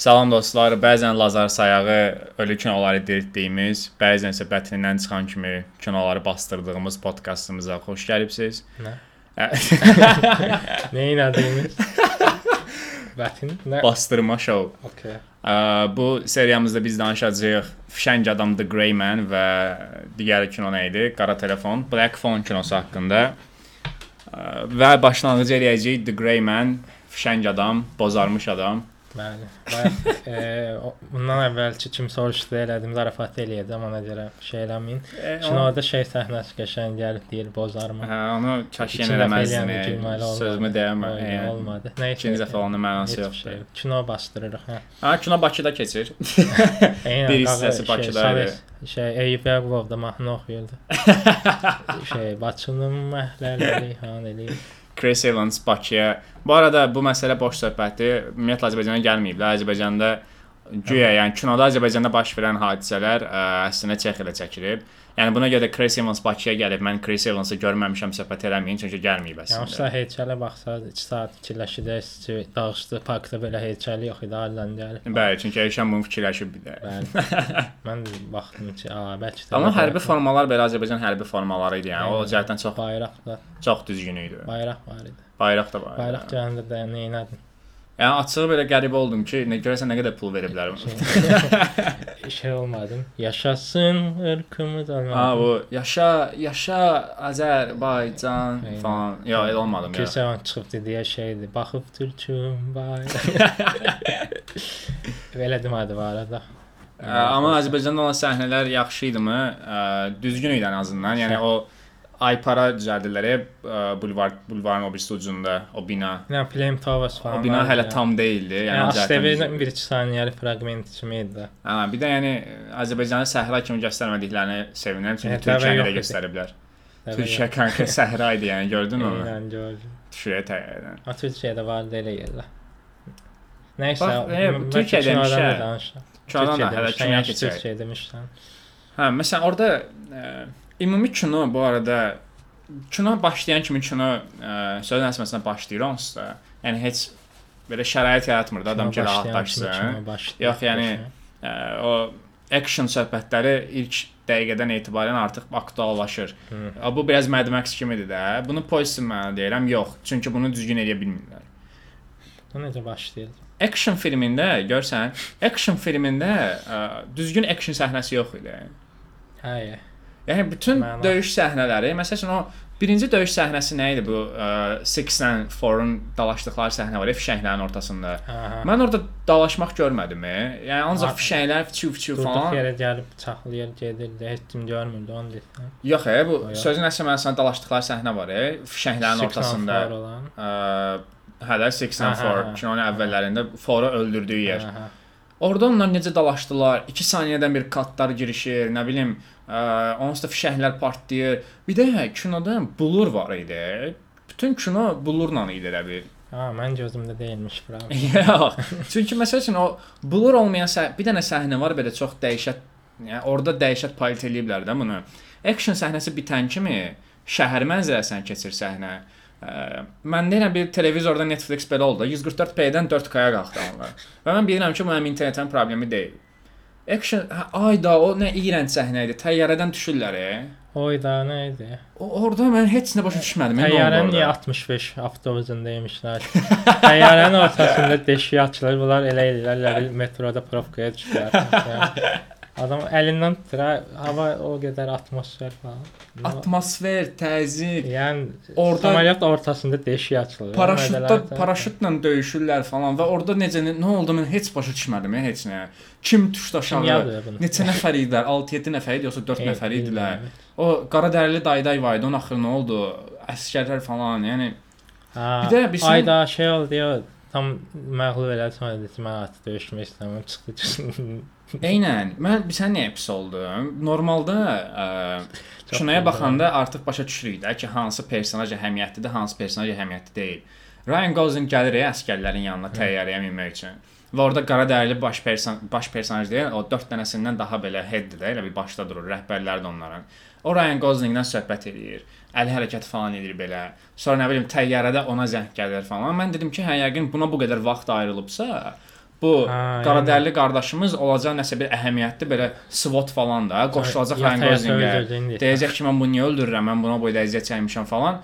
Salam dostlar. Bəzən Lazar sayağı ölü kinoları diriltdiyimiz, bəzən isə bətnindən çıxan kimi kinoları bastırdığımız podkastımıza xoş gəlibsiz. Nə? Neyin adıymış? Bətin? Nə? Bastırma show. Okay. Ə, Bu seriyamızda biz danışacağıq Fişəng adam The Grey Man və digər kino nə idi? Qara telefon, Black Phone kinosu haqqında. Ə, Və başlanğıc eləyəcəyik The Grey Man, Fişəng adam, bozarmış adam. Bəli. Bayaq, e, bundan əvvəlki kim soruşdu elədim, zarafat eləyəcəm ona görə şey eləməyin. E, Kinoda şey səhnəsi qəşəng gəlib deyir bozarma. Hə, onu kaş yenə eləməzdin. Sözümü deyəmə. Yəni. Olmadı. Nə İkinci dəfə onun mənası yoxdur. şey. Kino bastırırıq, hə. Ha, kino Bakıda keçir. Eynən, Bir hissəsi şey, Bakıda idi. Şey, Eyüp Yaqubov da mahnı oxuyurdu. şey, Bakının məhəlləri han eləyir. Chris Evans Bakıya. Bu arada bu məsələ boş söhbətdir. Ümumiyyətlə Azərbaycana gəlməyiblər. Azərbaycanda güya, yəni kinoda Azərbaycanda baş verən hadisələr ə, əslində Çexiyada çəkilib. Yəni buna görə də Chris Evans Bakıya gəlib. Mən Chris Evansı görməmişəm, söhbət eləməyin çünki gəlməyib Yəni əslində. o heykələ baxsaz 2 saat fikirləşəcəksiniz ki, dağışdı parkda belə heykəl yox idi, hələn gəlib. Bəli, çünki Elşən bunu fikirləşib. Bəli. Mən baxdım ki, a, bəlkə də Amma hərbi formalar belə Azərbaycan hərbi formaları idi. Yəni o cəhətdən çox bayraq da, çox düzgün idi. bayraq var idi. Bayraq da var. Bayraq gələndə də nə etdin? Yəni açığı belə qəribə oldum ki, nə görəsən nə qədər pul veriblər. şey olmadım. Yaşasın ırkımız Ha olmadı. bu yaşa yaşa Azərbaycan falan. Ya elə olmadım ya. Kilsə çıxıb dediyə şeydi. Baxıb türküm bayraq. Belə demədi var arada. Ə, Amma Azərbaycanda olan səhnələr yaxşı idimi? Ə, Düzgün idi ən azından. Yəni o Aypara düzəldilər ə, bulvar bulvarın o birisi ucunda o bina. Yəni Flame Towers O falan. bina vardı hələ ya. tam deyildi. Yəni Yəni o ASTV-nin düzgün. 1-2 saniyəlik fraqment kimi idi. Hə, bir də yəni Azərbaycanı səhra kimi göstərmədiklərini sevinirəm çünki Yəni, təbii Türkiyəni də göstəriblər. Türkiyə kanka səhra idi yəni gördün onu? Eynən gördüm. Türkiyə təyyarən. A Türkiyədə var elə yerlər. Nəysə, e, kinodan demişəm. Türkiyə hələ keçək. Türkiyə demişsən. Hə, məsələn orada ümumi kino bu arada kino başlayan kimi kino ə, sözün əsasında başlayır onsuz da. Yəni heç belə şərait yaratmır da adam ki rahatlaşsın. Yox, yəni Ə, o action söhbətləri ilk dəqiqədən etibarən artıq aktuallaşır. Hı. Bu biraz Mad Max kimidir də. Bunu pozitiv mənada deyirəm, yox. Çünki bunu düzgün edə bilmirlər. O necə başlayır? Action filmində görsən, action filmində ə, düzgün action səhnəsi yox idi. Hə. Yəni bütün Məna. döyüş səhnələri, məsələn o birinci döyüş səhnəsi nə idi bu? ə, Six-lə Four-un dalaşdıqları səhnə var fişənglərin ortasında. Hə. Mən orada dalaşmaq görmədim. e. Yəni ancaq fişənglər fiçu-fiçu Durduq falan. yerə gəlib bıçaqlayır, gedirdi. Heç kim görmürdü onu deyirsən. Yox, e, bu Yox. sözün əsl mənasında dalaşdıqları səhnə var, e, fişənglərin ortasında. Hə, and hə, Four hə. kinonun əvvəllərində Four-u öldürdüyü yer. Hə, hə. Orada onlar necə dalaşdılar? 2 saniyədən bir katlar girişir, nə bilim, ə, onsuz da fişənglər partlayır. Bir də kinoda bulur var idi. Bütün kino bulurla idi elə bir. Ha, mən gözümdə deyilmiş bura. Yox. Çünki məsəl üçün o bulur olmayan səh bir dənə səhnə var belə çox dəhşət. Yəni orada dəhşət palit eləyiblər də bunu. Action səhnəsi bitən kimi şəhər mənzərəsindən keçir səhnə. Ə, mən deyirəm bir televizorda Netflix belə oldu. 144p-dən 4K-ya qalxdı onlar. Və mən bilirəm ki, bu mənim internetin problemi deyil. Action, hə, ayda o nə iyrənc səhnə idi. Təyyarədən düşürlər. E. Oy da nə idi? O orada mən heç nə başa düşmədim. Nə oldu Təyyarənin niyə orada? 65 avtobusunda yemişlər? Təyyarənin ortasında deşik açılır. Bunlar elə edirlər, elə bil metroda probkaya düşürlər. Adam əlindən tutur, ha, hava o qədər atmosfer falan. Atmosfer, təzyiq, Yəni Orada- samolyot ortasında deşik açılır. paraşütlə Mədələr- paraşütlə döyüşürlər falan və orada necə nə oldu mən heç başa düşmədim heç nə. Kim düşdü aşağı? Neçə nəfər idilər? 6-7 nəfər idi yoxsa 4 Ey, nəfər idilər? O qara dərili dayday var idi. Onun axırı nə oldu? Əskərlər falan, yəni Ha, Bir də bilirsən- ayda şey oldu ya tam məğlub elədi sonra dedi ki, mən atı döyüşmək istəmirəm, çıxdı. eynən mən sən niyə pis oldum? Normalda ə, kinoya oldu, baxanda artıq başa düşürük də ki, hansı personaj əhəmiyyətlidir, hansı personaj əhəmiyyətli deyil. Ryan Gosling gəlir ya əsgərlərin yanına təyyarəyə minmək üçün. Və orada qara dərili baş person baş personaj deyil, o 4 dənəsindən daha belə headdir də, elə bir başda durur, rəhbərləri də onların. O Ryan Goslingdən söhbət eləyir. Əli hərəkət falan edir belə. Sonra nə bilim təyyarədə ona zəng gəlir falan. Mən dedim ki, hə yəqin buna bu qədər vaxt ayrılıbsa, bu Ha, qaradərli qardaşımız olacaq nəsə bir əhəmiyyətli belə SWOT falan da qoşulacaq öldürdüyünü Deyəcək ki, mən bunu niyə öldürürəm? Mən buna boyda əziyyət çəkmişəm falan.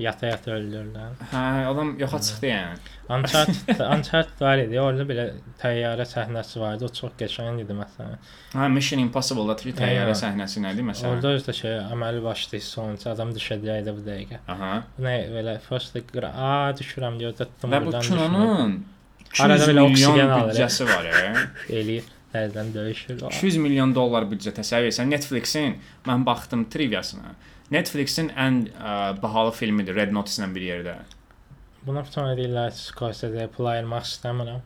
Yata-yata öldürürlər. Hə, adam yoxa çıxdı yəni. Uncharted, Uncharted var idi. Orada belə təyyarə səhnəsi vardı. O çox qəşəng idi məsələn. Hə, Mission Impossible-da təyyarə Hə. səhnəsi nədir məsələn? Orada özdə şey əməli başlı hiss olunca adam düşəcəkdi bu dəqiqə. Aha. Nə belə first a düşürəm deyə tutdum Və bu kinonun 200 Arada belə milyon büdcəsi var ya. eləyir. Təzədən döyüşür. O- 200 milyon dollar büdcə təsəvvür etsən Netflix-in mən baxdım triviasına. Netflix-in ən ə, bahalı filmidir Red Notice-la bir yerdə. Buna sonra deyirlər Scorsese pul ayırmaq istəmirəm.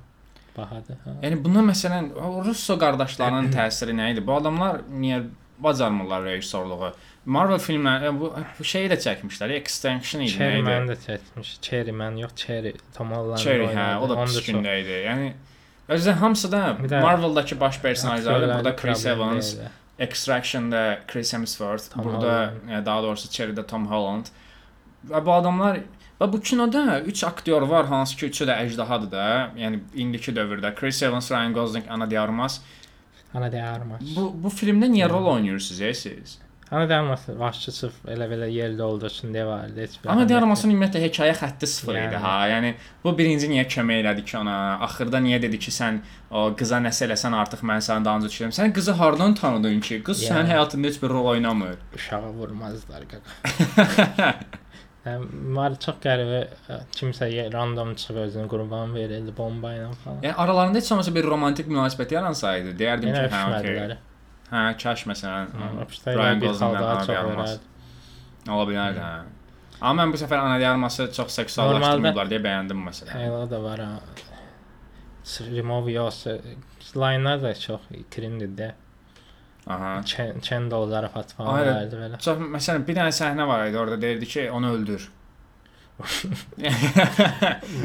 Bahadır. Ha. Yəni buna məsələn Russo qardaşlarının təsiri nə idi? Bu adamlar niyə bacarmırlar rejissorluğu? Marvel filmləri bu, bu şeyi də çəkmişlər. Extinction idi, Cherry? Man də çəkmiş. Cherry Man yox, Cherry Tom Holland. Cherry, hə, o da pis gündə idi. Yəni özdə hamısı da Marvel-dakı baş personajları burada Chris Evans, deyil. Extraction-da Chris Hemsworth, Tom burada Holland. e, daha doğrusu Cherry-də Tom Holland. Və bu adamlar və bu kinoda 3 aktyor var, hansı ki, üçü də əjdahadır da. Yəni indiki dövrdə Chris Evans, Ryan Gosling, Ana de Armas. Ana de Armas. Bu bu filmdə niyə rol oynayırsınız siz? Ana de Armas başçı sırf elə belə yerdə olduğu deyə vardı. Heç bir Ana de əhəmiyyəti Armasın ümumiyyətlə hekayə xətti sıfır idi Yəni. ha. Yəni bu birinci niyə kömək elədi ki ona? Axırda niyə dedi ki, sən o qıza nəsə eləsən artıq mən sənin dalınca düşürəm. Sən qızı hardan tanıdın ki? Qız Yəni. sənin həyatında heç bir rol oynamır. uşağı vurmazlar qaqa. Yəni var çox qəribə kimsə random çıxıb özünü qurban verirdi bomba ilə falan. Yəni aralarında heç olmasa bir romantik münasibət yaransaydı, deyərdim Yenə ki, hə, okey. Hə, kaş məsələn Ryan daha Ana de çox Armas. ola bilərdi, hə. Amma mən bu səfər Ana de Arması çox seksuallaşdırmırlar deyə bəyəndim məsələn. Elə də var. Remove yoxsa line-lar da çox cringe də. Aha. Chendol zarafat falan verdi belə. Çox məsələn bir dənə səhnə var idi orada deyirdi ki, onu öldür.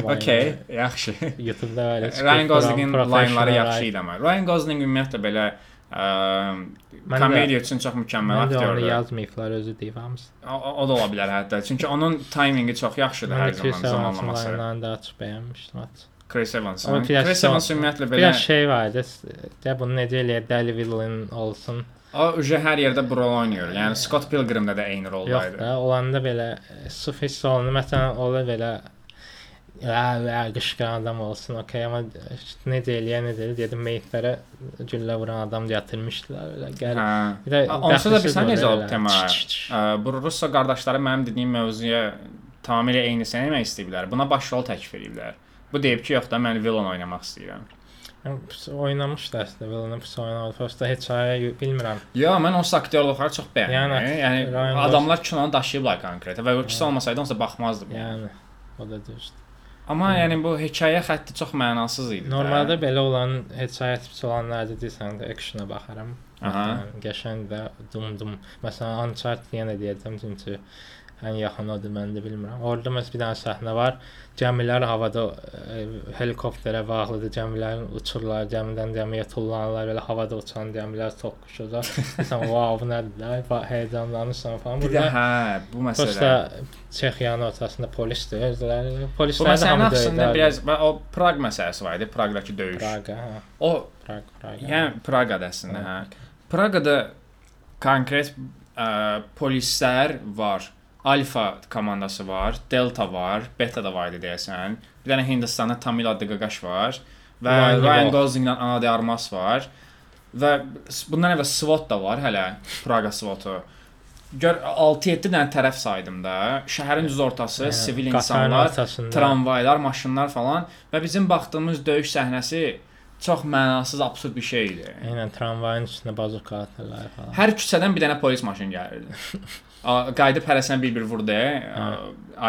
Okay, yaxşı. YouTube-da belə çıxıb Ryan Goslingin line-ları yaxşı idi amma. Ryan Gosling ümumiyyətlə belə ə, Mən də- komediya üçün çox mükəmməl Mən də onu aktyordur. yazmayıblar özü deyib hamısı. O, o da ola bilər hətta. Çünki onun timingi çox yaxşıdır Mən hər də zaman zamanlaması. line-larını da açıb bəyənmişdim. Aç. Chris Evans. Ama biraz Chris Evans ümumiyyətlə belə Biraz şey var idi. De bunu necə eləyər dəli villain olsun. o uje hər yerdə bu rol oynayır. Yəni Scott Pilgrim-də də eyni Yox roldaydı. da, olanda belə sırf hiss olunur. Məsələn, ola belə ya, qışqıran adam olsun, okey, amma necə eləyər, necə eləyər, dedim meyitlərə güllə vuran adam gətirmişdilər elə gəl. Hə. Bir də Onsuz da bilsən var necə olub tema? Ə, Bu Russo qardaşları mənim dediyim mövzuya tamamilə eynisini eləmək istəyiblər. Buna baş rol təklif ediblər. Bu deyib ki, yox da mən villain oynamaq istəyirəm. Oynamışdı əslində, villain pis oynadı. Prosta heç ay bilmirəm. Ya mən o aktyorluqları çox bəyəndim. Yəni, Yəni, adamlar kinonu daşıyıblar konkret və o kişi olmasaydı onsa baxmazdım. Yəni o da düzdür. Amma yəni bu hekayə xətti çox mənasız idi. də. Normalda belə olan hekayət pis olanlarda deyirsən də actiona baxaram. Aha. Yəni, Qəşəng də dum-dum. Məsələn, Uncharted yenə deyəcəm çünki ən yaxın odur mən də bilmirəm. Orada məsələn bir dənə səhnə var. Gəmilər havada e, helikopterə bağlıdır. Gəmilərin uçurlar, gəmidən gəmiyə tullanırlar, belə havada uçan gəmilər toqquşurlar. Sən wow, bu nədir? də? Ba- Heyecanlanırsan falan. Bir də Burada hə, bu məsələ. Prosta Çexiyanın ortasında polisdir. Özləri polislər də hamı döyürlər. biraz o Praq məsələsi var idi, Praqdakı döyüş. Praga, hə. O Prag, Praga. yəni Praqada əslində, hə. Praqada konkret ə, polislər var. Alfa komandası var, Delta var, Beta da var idi deyəsən. Bir dənə Hindistanda Tamil adlı qaqaş var və Ryan Ryan Gosling. Goslinglə Ana de Armas var. Və bundan əvvəl SWAT da var hələ, Praqa SWAT-u. Gör 6-7 dənə tərəf saydım da. Şəhərin düz ortası, Yəni, sivil insanlar, tramvaylar, maşınlar falan və bizim baxdığımız döyüş səhnəsi çox mənasız, absurd bir şey idi. Eynən tramvayın üstünə bazuka atırlar falan. Hər küçədən bir dənə polis maşını gəlirdi. Qayıdıb hərəsinə bir-bir vurdu. a,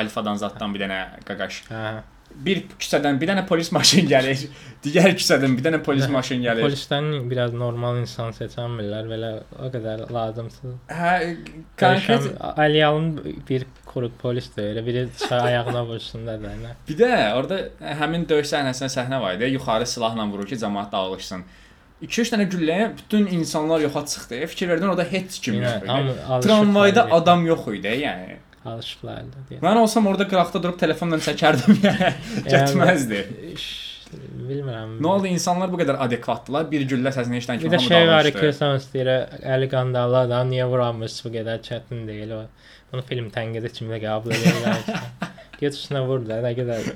Alfadan zaddan bir dənə qaqaş. Hə. Bir küçədən bir dənə polis maşını gəlir, digər küçədən bir dənə polis maşını gəlir. Polisdən biraz normal insan seçənmirlər, belə o qədər lazımsız. Hə, Konkret Aliyalın bir quruq polis də elə biri ayağına vursun da da. Bir də orada həmin döyüş səhnəsində səhnə var idi. Yuxarı silahla vurur ki, cəmaət dağılışsın. 2-3 dənə gülləyə bütün insanlar yoxa çıxdı. Fikir verdin orada heç kim yox idi. Tramvayda adam yox idi, yəni. alışıblar da deyə. Mən olsam orada qıraqda durub telefonla çəkərdim yəni. Getməzdi. Bilmirəm. Nə oldu insanlar bu qədər adekvatdılar? Bir güllə səsini eşidən Bir kimi də hamı şey var ki, sən istəyir əli qandallı adam niyə vuramır bu qədər çətin deyil o. Bunu film tənqidi kimi də qəbul edirlər. Get üstünə vur da, nə qədər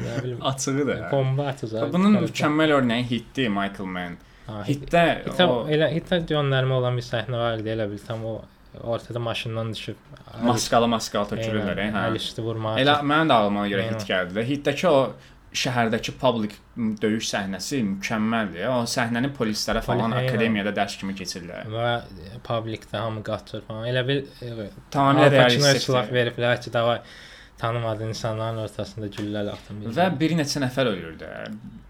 nə bilim Açığıdır. bomba atacaq. Bunun mükəmməl örnəyi hitdir Michael Mann. Ha, hit, Hitdə hitə, o elə hitə göndərmə olan bir səhnə var idi, elə bil tam o ortada maşından düşüb maskalı maskalı tökülürlər, hə. əl üstü vurmağa. Elə mənim də ağlıma görə hit gəldi. də. Hitdəki o şəhərdəki public döyüş səhnəsi mükəmməldir. O səhnəni polislərə falan Poli- akademiyada dərs kimi keçirlər. və publikdə hamı qaçır falan. Elə bil Tamamilə Al Pacino silah realistik. veriblər ki, davay tanımadığın insanların ortasında güllə atın. Və bir neçə nəfər ölür də.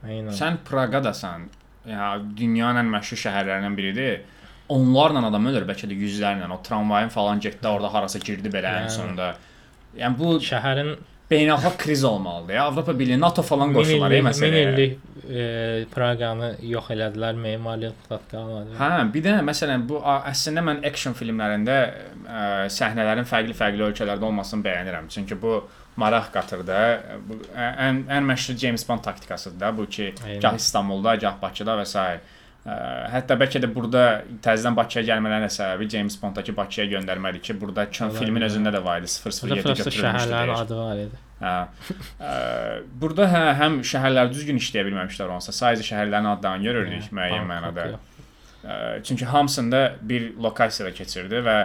Eynən. Sən Praqadasan. Ya dünyanın ən məşhur şəhərlərindən biridir. Onlarla adam ölür, bəlkə də yüzlərlə. O tramvayın falan getdi, orada harasa girdi belə ən Yəni. sonunda. Yəni bu şəhərin beynəlxalq kriz olmalıdır. Ya Avropa Birliyi, NATO falan illik, min məsələyə. illik e, Praqanı yox elədilər, memariyyət zad qalmadı. Hə, bir də məsələn bu əslində mən action filmlərində ə, səhnələrin fərqli-fərqli ölkələrdə olmasını bəyənirəm. Çünki bu maraq qatır da. Ən ən məşhur James Bond taktikasıdır da bu ki, Eynən. gah İstanbulda, gah Bakıda və s. Ə, hətta bəlkə də burada təzədən Bakıya gəlmələrinin səbəbi James Bonddakı Bakıya göndərmədir ki, burada kön filmin özündə də var idi 007 Burada prosta götürülmüşdü. şəhərlərin adı var idi. Hə. Ə, burada hə, həm şəhərlər düzgün işləyə bilməmişlər onsa, sadəcə şəhərlərin adlarını görürdük müəyyən mənada. Ə, Çünki hamısında bir lokasiyada keçirdi və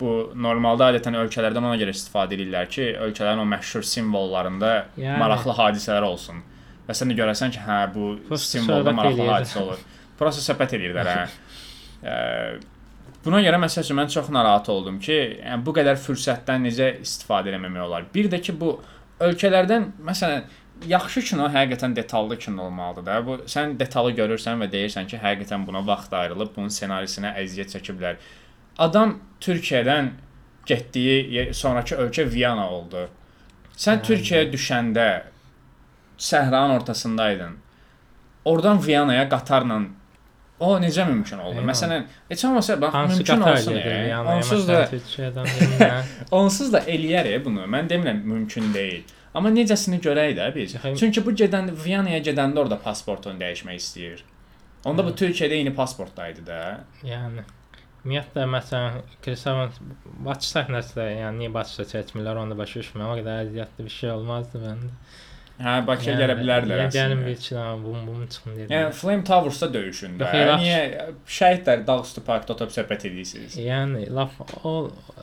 bu normalda adətən ölkələrdən ona görə istifadə edirlər ki, ölkələrin o məşhur simvollarında Yəni. maraqlı hadisələr olsun. Və sən də görəsən ki, hə bu Prosta simvolda maraqlı eləyir. hadisə olur. Prosta söhbət edirlər hə. Ə, Buna görə məsəl üçün mən çox narahat oldum ki, yəni bu qədər fürsətdən necə istifadə etməmək olar. Bir də ki bu ölkələrdən məsələn yaxşı kino həqiqətən detallı kino olmalıdır da. Bu sən detalı görürsən və deyirsən ki, həqiqətən buna vaxt ayrılıb bunun ssenarisinə əziyyət çəkiblər. Adam Türkiyədən getdiyi sonrakı ölkə Viyana oldu. Sən Yəni. Türkiyəyə düşəndə səhranın ortasındaydın. Oradan Viyanaya qatarla o necə mümkün oldu? Eynən. Məsələn, heç olmasa bax Hansı mümkün olsun. gedir? e, Yəni Onsuz da onsuz da eləyər bunu. Mən demirəm mümkün deyil. Amma necəsini görək də biz. Çünki bu gedən Viyanaya gedəndə orada pasportunu dəyişmək istəyir. Onda bu Hı. Türkiyədə eyni pasportdaydı da. Yəni ümumiyyətlə məsələn Kristofer Bakı səhnəsi də yəni niyə Bakıda çəkmirlər onu da başa düşmürəm. O qədər əziyyətli bir şey olmazdı məndə. Hə, Bakıya gələ bilərdilər Yəni gəlin bir dənə bum bum çıxın dedim. Yəni Flame Towers-da döyüşündə. Yox, elə- Niyə şəhidlər Dağüstü parkda oturub söhbət edirsiniz? Yəni laf o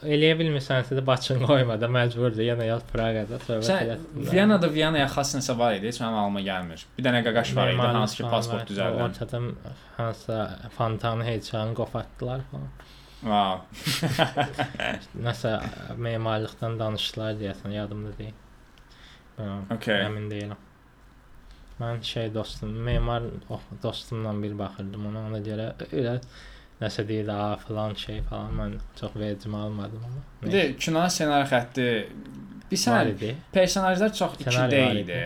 eləyə bilmirsənsə də Bakını qoyma da məcburdur. Yenə yaz Praqada söhbət eləsinlər. Viyanada Viyanaya xas nəsə var idi, heç mənim ağlıma gəlmir. Bir dənə qaqaş var idi, hansı ki pasport düzəldən. Ortada hansısa fontanı heçanı qopartdılar falan. Wow. Nəsə memarlıqdan danışdılar deyəsən, yadımda deyil. Okay. Əmin deyiləm. Mən şey dostum, memar oh, dostumla bir baxırdım ona, ona görə elə nəsə deyir, a falan şey falan mən çox vecimə almadım. Bir də kino ssenari xətti bir var sən idi. personajlar çox ikidə idi.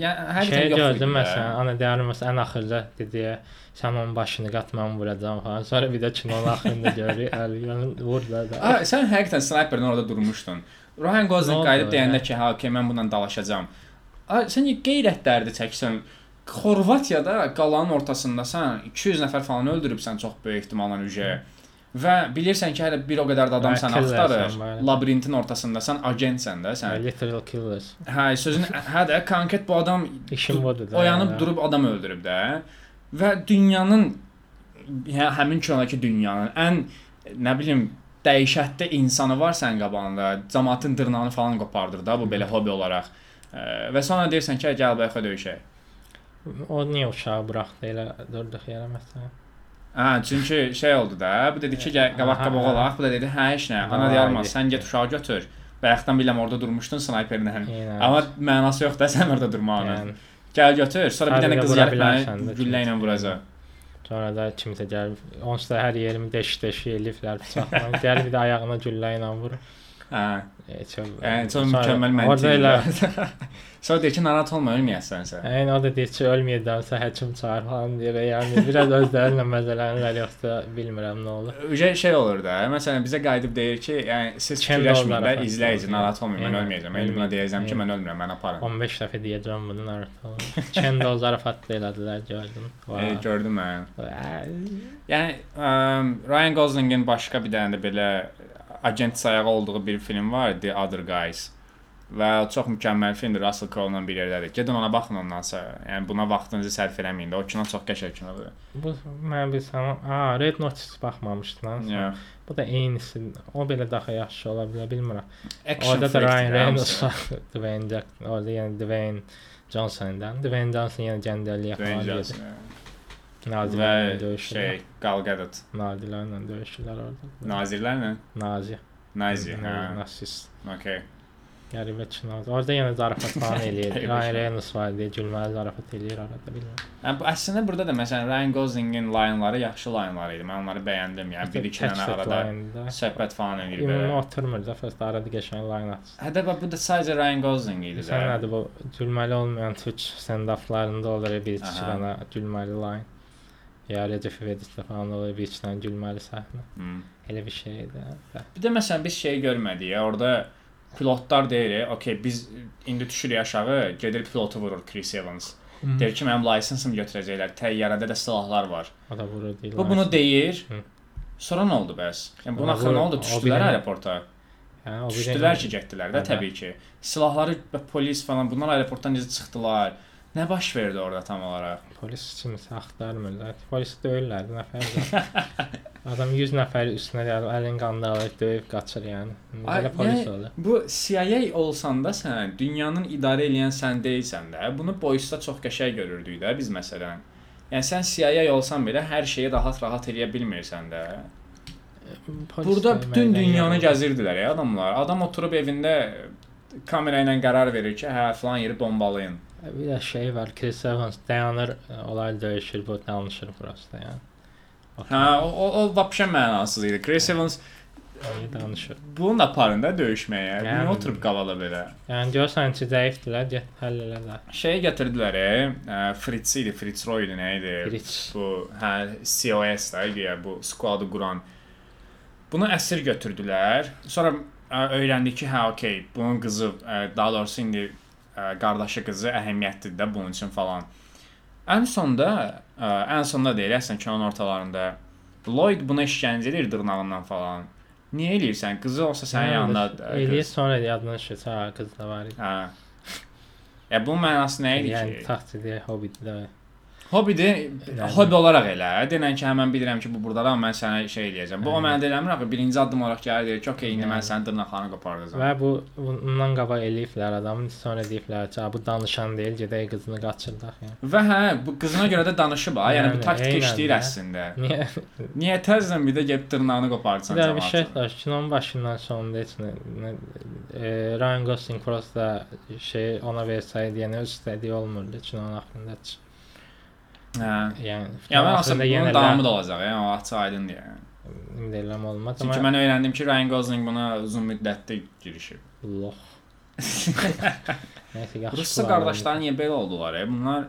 Yəni hər Şey yox gördüm idi. məsələn, ana deyərəm məsələn ən axırda dedi sən onun başını qat mən vuracağam falan. Sonra bir də kinonun axırında görür, əli vurdular da. A, sən həqiqətən sniperdən orada durmuşdun. Ryan Gosling qayıdıb deyəndə ki, ha, okey, mən bununla dalaşacağam. A, sən qeyrətlərdi çəksən. Xorvatiyada qalanın ortasındasan, 200 nəfər falan öldürübsən çox böyük ehtimalla ücə. Və bilirsən ki, hələ bir o qədər də adam Hə, səni axtarır. Labirintin ortasındasan, agentsən də sən. Literal killers. Hə, sözün hə də konkret bu adam İşim budur da. oyanıb yəni. durub adam öldürüb də. Və dünyanın hə, həmin kinodakı dünyanın ən nə bilim dəhşətli insanı var sənin qabağında. Cəmaətin dırnağını falan qopardır da bu belə hobi olaraq. Ə, Və sonra deyirsən ki, gəl bayaq döyüşək. O niyə uşağı buraxdı elə durduq yerə məsələn? Hə, çünki şey oldu da. Bu dedi ki, gəl qabaq aha. olaq. Bu da dedi, hə, heç nə. Ana Vay, deyərmə, sən get uşağı götür. Bayaqdan biləm orada durmuşdun sniperlə. Yəni, Amma mənası yox da sən orada durmağının. yəni, Gəl götür. Sonra bir dənə qız gəlib məni güllə ilə vuracaq. Sonra da kimsə gəlib onsuz da hər yerimi deş-deş eləyiblər bıçaqla. Gəl bir də ayağına güllə ilə vurur. Hə. Çox, Yəni çox mükəmməl Orada elə məntiq. Sonra deyir ki, narahat olma, ölməyəsənsə. Yəni o da deyir ki, ölməyəcəmsə həkim çağır falan deyir. Yəni biraz özlərinlə məzələnirlər yoxsa bilmirəm nə olur. Ücə şey olur da. Məsələn, bizə qayıdıb deyir ki, yəni siz fikirləşməyin onlara izləyici narahat olmayın, mən ölməyəcəm. Mən buna deyəcəm ki, mən ölmürəm, mən aparın. 15 dəfə deyəcəm bunu narahat Kendi o zarafat elədilər gördüm. E, gördüm mən. Yəni Ryan Goslingin başqa bir dənə də belə agent sayağı olduğu bir film var, The Other Guys. Və çox mükəmməl filmdir, Russell Crowe-la bir yerdədir. Gedin ona baxın ondan sonra. Yəni buna vaxtınızı sərf eləməyin də. O kino çox qəşəng kinodur. Bu mən bilsəm, a, Red Notice baxmamışdım. Yeah. Bu da eynisi. O belə daha yaxşı ola bilər, bilmirəm. Action Orada da Ryan Reynolds. Dwayne Jackson. Orada yəni Dwayne Johnson'dan. Dwayne Johnson yəni gəndəli Dwayne yaxaladı. Johnson. Və Nazilərlə döyüşürlər. şey, Gal Gadot. Nazilərlə döyüşürlər orada. Nazirlərlə? Nazi. Nazi. Na- Hə. Nasist. Okay. Qəribə kino. Orada yenə zarafat falan eləyir. Qəribə Ryan kino. Reynolds var deyə gülməli zarafat eləyir arada bilmirəm. Yəni bu əslində burada da məsələn Ryan Goslingin line-ları yaxşı line-lar idi. Mən onları bəyəndim. Yəni bir iki dənə arada söhbət falan edir Ümumi belə. oturmur da fəst arada qəşəng line at. Hətta bax bu da sadəcə Ryan Gosling idi də. Sən nədir bu gülməli olmayan türk stand-uplarında olur ya, bir iki Aha. dənə gülməli line. Ya Recep İvedikdə falan iki dənə gülməli səhnə. Hmm. Elə bir şeydir. hə. Bir də məsələn biz şey görmədik ya, orada pilotlar deyir, "Okay, biz indi düşürük aşağı, gedir pilotu vurur Chris Evans." Deyir ki, mənim laysensimi götürəcəklər. Təyyarədə də silahlar var. O da vurur deyil. Bu bunu deyir. Hı. Sonra nə oldu bəs? Yəni nə vurur, oldu? o Düşdülər aeroporta. Hə, o bir Düşdülər ki, getdilər də Hə. təbii ki. Silahları və polis falan bunlar aeroportdan necə çıxdılar? Nə baş verdi orada tam olaraq? Polis kimisə axtarmırlar. Polis döyürlər nəfər. Adam 100 nəfəri üstünə gəlib əlin qanını alıb döyüb qaçır yəni. Belə polis yəni- olur. Bu CIA olsan da sən dünyanın idarə edən sən deyilsən də. Bunu boyusda çox qəşəng görürdük də biz məsələn. Yəni sən CIA olsan belə hər şeyi rahat-rahat eləyə bilmirsən də. Polis Burada bütün dünyanı yorulur. gəzirdilər ya adamlar. Adam oturub evində kamera ilə qərar verir ki, hə falan yeri bombalayın. Bir də şey var, Chris Evans dayanır, onlar döyüşür, bu danışır prosta yəni. Hə, o o, o vəbşə mənasız idi. Chris Evans Öyle danışır. bunun da parında döyüşməyə. Yəni- Yəni oturub qalada belə. Yəni görsən ki, zəifdirlər, get həll elə də. Şey gətirdilər, e, ə, Fritz idi, Fritz Roy idi, nə idi? Bridge. Bu hə COS da idi bu squadı quran. Bunu əsir götürdülər. Sonra ə, öyrəndik ki, hə, okey, bunun qızı, ə, daha doğrusu indi qardaşı qızı əhəmiyyətlidir də bunun üçün falan. Ən sonda, ə, ən sonda deyir, əslən kinonun ortalarında Lloyd buna işgəncə edir dırnağından falan. Niyə eləyirsən? Qızı olsa sənin yanında ə, Eləyir sonra yadına düşür, ha qız da var idi. Hə. Ya bunun mənası nə idi Yəni ki? taxtidi, hobbidə. Hobbidir, Yəni- hobbi olaraq elə. Denən ki, hə mən bilirəm ki, bu burdadır, amma mən sənə şey eləyəcəm. Bu o mənə eləmir axı. Birinci addım olaraq gəlir deyir ki, okey, indi mən sənin dırnaqlarını qopardacağam. Və bu bundan qabaq eləyiblər adamın, sonra deyiblər ki, "Ha, bu danışan deyil, gedək qızını qaçırdaq." Yəni. Və hə, bu qızına görə də danışıb ha. Yəni bu taktik eynən işləyir də. əslində. Niyə? Niyə təzədən bir də gəlib dırnağını qoparsan Bir də bir şey var, kinonun başından sonunda heç nə, nə e, Ryan Gosling prosta şey ona versəydi, yəni öz istədiyi olmurdu kinonun axırında. heç. Hə. Yəni Ya axırında aslında yenə davamı da olacaq, yəni o açıq aydındır yəni. indi eləm olmaz Çünki amma mən öyrəndim ki, Ryan Gosling buna uzun müddətli girişib. lox. Nəysə yaxşı. Rusca qulaq qardaşlar niyə belə oldular? E? Bunlar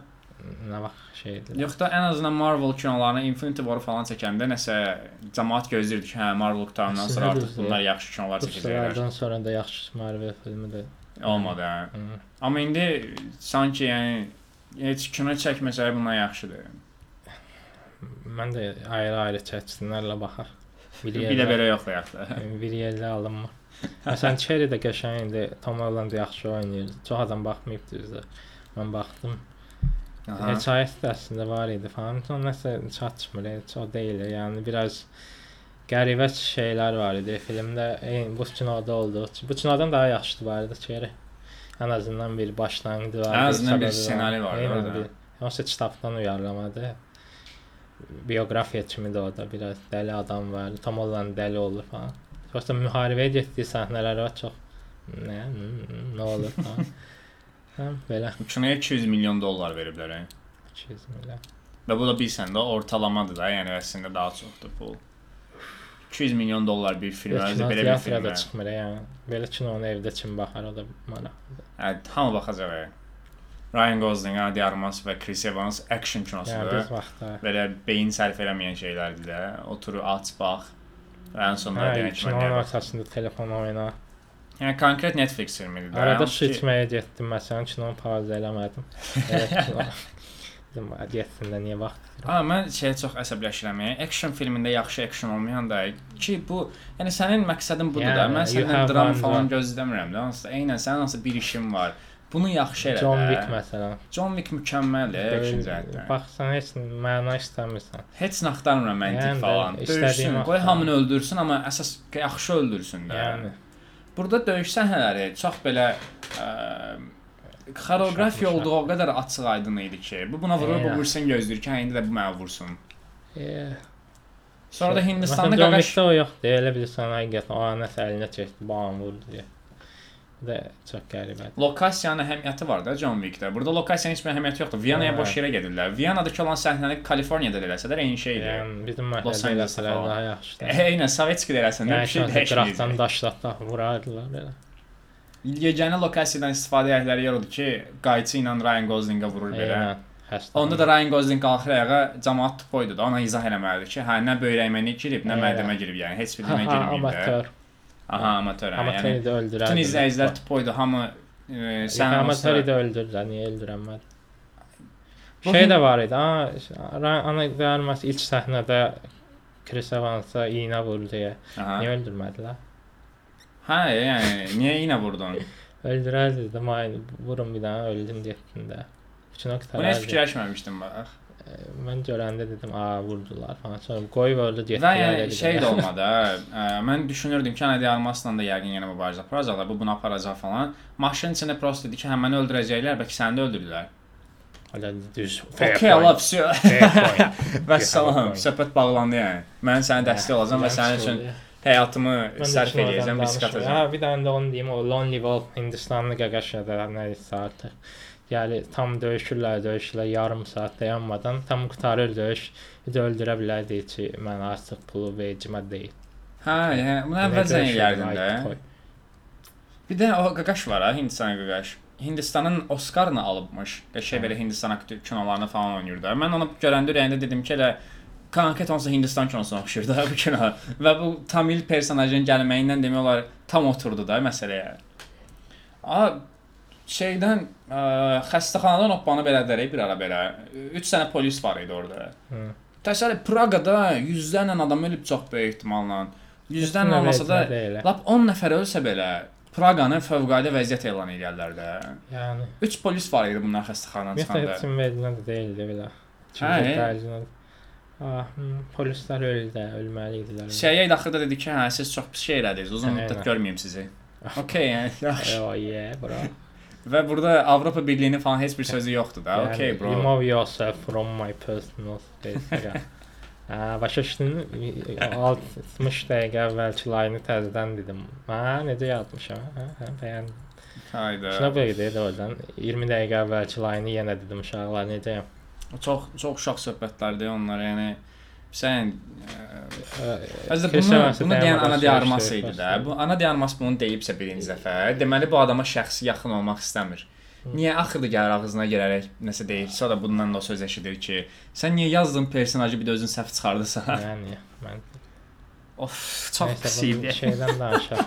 nə vaxt şeydir. Yox da ən azından Marvel kinolarına Infinity War falan çəkəndə nəsə cəmaət gözləyirdi ki, hə Marvel qutarından sonra artıq bunlar yaxşı kinolar çəkəcəklər. Ruslardan sonra da yaxşı Marvel filmi də. Olmadı. Hə. Hı. Amma indi sanki yəni heç kino çəkməsələr bundan yaxşıdır. Mən də ayrı-ayrı çəksinlərlə baxar. Bir yerdə, belə yox da bir yerdə alınmır. Məsələn, Cherry də qəşəngdir. Tom Holland yaxşı oynayır. Çox adam baxmayıb düzdür. Mən baxdım. Aha. Hekayəsi də əslində var idi falan. Sonra nəsə çatmır, heç o deyil. Yəni biraz qəribə şeylər var idi filmdə. Eyni bu kinoda oldu. Bu kinodan daha yaxşıdır var idi Cherry. Ən azından bir başlanğıcı var. Ən azından bir ssenari var, orada. Yoxsa kitabdan uyarlamadı. Biografiya kimi də orada biraz dəli adam var. Tom Holland dəli olur falan. Yoxsa müharibəyə getdiyi səhnələr var çox. Nə, nə olur falan. Hə, belə kinoya 200 milyon dollar veriblər. Hə. 200 milyon. Və bu da bilsən də ortalamadır da, yəni əslində daha çoxdur pul. 200 milyon dollar bir film, özü belə bir film. teatrda çıxmır, yəni. Belə kinonu evdə kim baxar, o da maraqlıdır. Hə, hamı baxacaq. Ryan Gosling, Adi Armas və Chris Evans action Yəni kinosudur. vaxtda Belə beyin sərf eləməyən şeylərdir də. Otur, aç, bax. Və ən sonunda Hə, kimi kinonun ortasında telefon oyna. Yəni konkret Netflix filmidir də. Arada Hansı su içməyə getdim, məsələn, kinonu pauza eləmədim. Elə kino. Dedim, getsin də niyə vaxt? Amma mən şeyə çox əsəbləşirəm. Yəni action filmində yaxşı action olmayan da ki, bu yəni sənin məqsədin budur da. Yəni, Mən səndən dram falan gözləmirəm də. Hansısa eynən sənin hansı bir işin var. Bunu yaxşı elə. John. Wick məsələn. John Wick mükəmməldir action cəhətdən. Baxsan heç məna istəmirsən. Heç nə axtarmıram məntiq Yəni falan. istədiyim Döyüşsün, qoy hamını öldürsün, amma əsas yaxşı öldürsün də. Yəni Burada döyüş səhnələri çox belə ə, xoreografiya Uşaq, olduğu o qədər açıq-aydın idi ki, bu buna vurur, bu Eynən. vursun gözləyir ki, hə indi də bu mənə vursun. e, Sonra da şey- Hindistanda Məsələn, John qaqaş Wickdə o yoxdur. Elə bilirsən, həqiqətən o anəs əlinə keçdi, bam vurdu deyə. Bu da çox qəribədir. lokasiyanın əhəmiyyəti var da John Wick-də. Burada lokasiyanın heç bir əhəmiyyəti yoxdur. Viyanaya Hə. boş yerə gedirlər. Viyanadakı olan səhnəni Kaliforniyada da eləsələr eyni şeydir. Yəni bizim Los məhəllədə Angelesdə eləsələr falan. daha yaxşıdır. Eynən Sovetski eləsəndə bir şey Yəni qıraqdan dəyişməyəcək. daşlatda vurardılar belə. Yeganə lokasiyadan istifadə etdikləri yer odur ki, qayçı ilə Ryan Gosling-ə vurur belə. Eynən. Həsta. Onda da Ryan Gosling qalxır ayağa, cəmaət tupoydu da. Ona izah eləməlidir ki, hə nə böyrəyimə girib, nə Eynən. mədəmə girib, yəni heç birinə Ha, girməyib də. amatör. Aha, amatör. hə, Amatörü Yəni də öldürər. bütün izləyicilər tupoydu, hamı e, sən Amatörü də öldürdülər, niyə öldürənmədi? Bu Şey də var idi. Ha, ana verməs ilk səhnədə Chris Evans'a iynə vurdu deyə. Niyə öldürmədilər? Hə, yəni niyə yenə vurdun? Öldürərdi də, may vurun bir dənə öldün getdin də. Bütün o Buna heç fikirləşməmişdim bax. Mən görəndə dedim, a vurdular falan. Sonra qoyub öldü Və getdilər. yəni şey də olmadı. Ə, Mən düşünürdüm ki, Anadi Armasla da yəqin yenə mübarizə aparacaqlar, bu bunu aparacaq falan. Maşın içində prosto dedi ki, hə məni öldürəcəklər, bəlkə səni də öldürürlər. Hələ düz. Okay, Allah, vəssalam. Fair Vəssalam. Söhbət bağlandı yəni. Mən sənə dəstək olacağam və sənin üçün həyatımı sərf edəcəm, risk atacağam. Hə, bir dənə də onu deyim, o Lonely Wolf Hindistanlı qaqaşada nə isə artıq. Yəni tam döyüşürlər, döyüşürlər yarım saat dayanmadan tam qutarır döyüş. Bir də öldürə bilərdi ki, mən artıq pulu vecimə deyil. Hə, yəni bunu əvvəlcən eləyərdin də. Bir də o qaqaş var ha, Hindistan qaqaş. Hindistanın Oscar'ını alıbmış. Qəşəng belə Hindistan aktyor kinolarını falan oynayır da. Mən onu görəndə ürəyimdə dedim ki, elə konkret onsa Hindistan kinosuna oxşuyur da bu kino. Və bu Tamil personajın gəlməyindən demək olar tam oturdu da məsələyə. A şeydən ə, xəstəxanadan oppanı belədərək bir ara belə 3 dənə polis var idi orada. Hı. Təsəvvür Praqada yüzlərlə adam ölüb çox böyük ehtimalla. Yüzdən Bütün olmasa da lap 10 nəfər ölsə belə Praqanı fövqəladə vəziyyət elan edirlər də. Yəni 3 polis var idi bunlar xəstəxanadan çıxanda. üçün verilən də deyildi belə. Hə, Ah, hı, polislər öldü, ölməli idilər. Də axırda dedi ki, hə siz çox pis şey elədiniz. Uzun müddət görməyim sizi. Okay, yəni. Oh yeah, bro. Və burada Avropa Birliyinin falan heç bir sözü yoxdur da. Okay, bro. Remove yourself from my personal space. Başa düşdün? 60 dəqiqə əvvəlki layını təzədən dedim. Hə, necə yazmışam? Hə, hə, bəyəndim. Hayda. Şuna belə də oradan 20 dəqiqə əvvəlki layını yenə dedim uşaqlar necəyəm? Çox çox uşaq söhbətlərdir onlar, yəni sən Əslində bunu, bunu deyən ana soruşdu, idi də. Bu ana diarmas bunu deyibsə birinci dəfə, deməli bu adama şəxsi yaxın olmaq istəmir. Niyə axırda gəlir ağzına girərək nəsə deyir, sonra bundan da söz eşidir ki, sən niyə yazdığın personajı bir də özün səhv çıxardırsan? Yəni mən of, çox pis idi. Şeydən danışaq.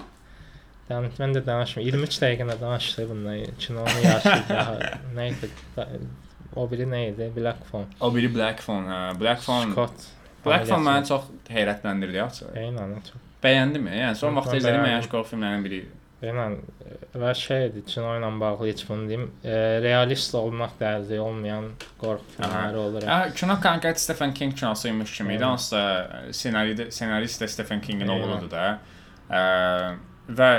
Dan mən də danışmıram. 23 dəqiqə danışdı bundan. Kinonu daha nəysə da- o biri nə idi? Black Phone. O biri Black Phone, hə. Black Phone. Scott. Black Phone məni çox heyrətləndirdi açığı. Eynən çox. Bəyəndimmi? Yəni son vaxtda izlədiyim ən qorxu filmlərindən biri. Eynən və şeydir, kino ilə bağlı heç bunu deyim. E, realist olmaq dərdi olmayan qorxu filmləri olur. Hə, kino konkret Stephen King kinosuymuş kimi idi. Hansısa ssenarist də Stephen Kingin oğludur da. Ə, və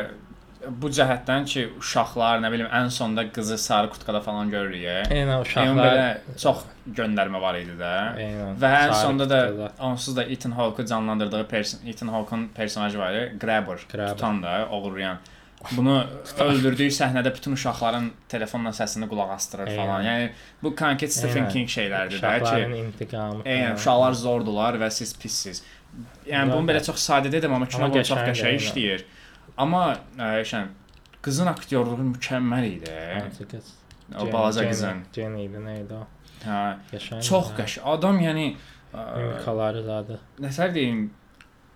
bu cəhətdən ki, uşaqlar, nə bilim, ən sonda qızı sarı kutkada falan görürük. Eynən uşaqlar. belə çox göndərmə var idi də. Eynən. Və ən sonda da onsuz da Ethan Hawke canlandırdığı person Ethan Hawke'un personajı var idi, Grabber, Grabber. tutan da, oğurlayan. bunu öldürdüyü səhnədə bütün uşaqların telefonla səsini qulaq asdırır Eynən. falan. Yəni bu Conquest Stephen Eynən. King şeylərdir də ki, Uşaqların intiqamı. eynən uşaqlar zordular və siz pissiz. Yəni bunu belə çox sadə dedim, amma kino çox qəşəng, qəşəng eynən. Amma ə, şən qızın aktyorluğu mükəmməl idi. O balaca qızın. Jenny idi, nə idi o? Hə, Qəşəng. çox qəşəng. Adam yəni ə, Mimikaları zadı. Nətər deyim,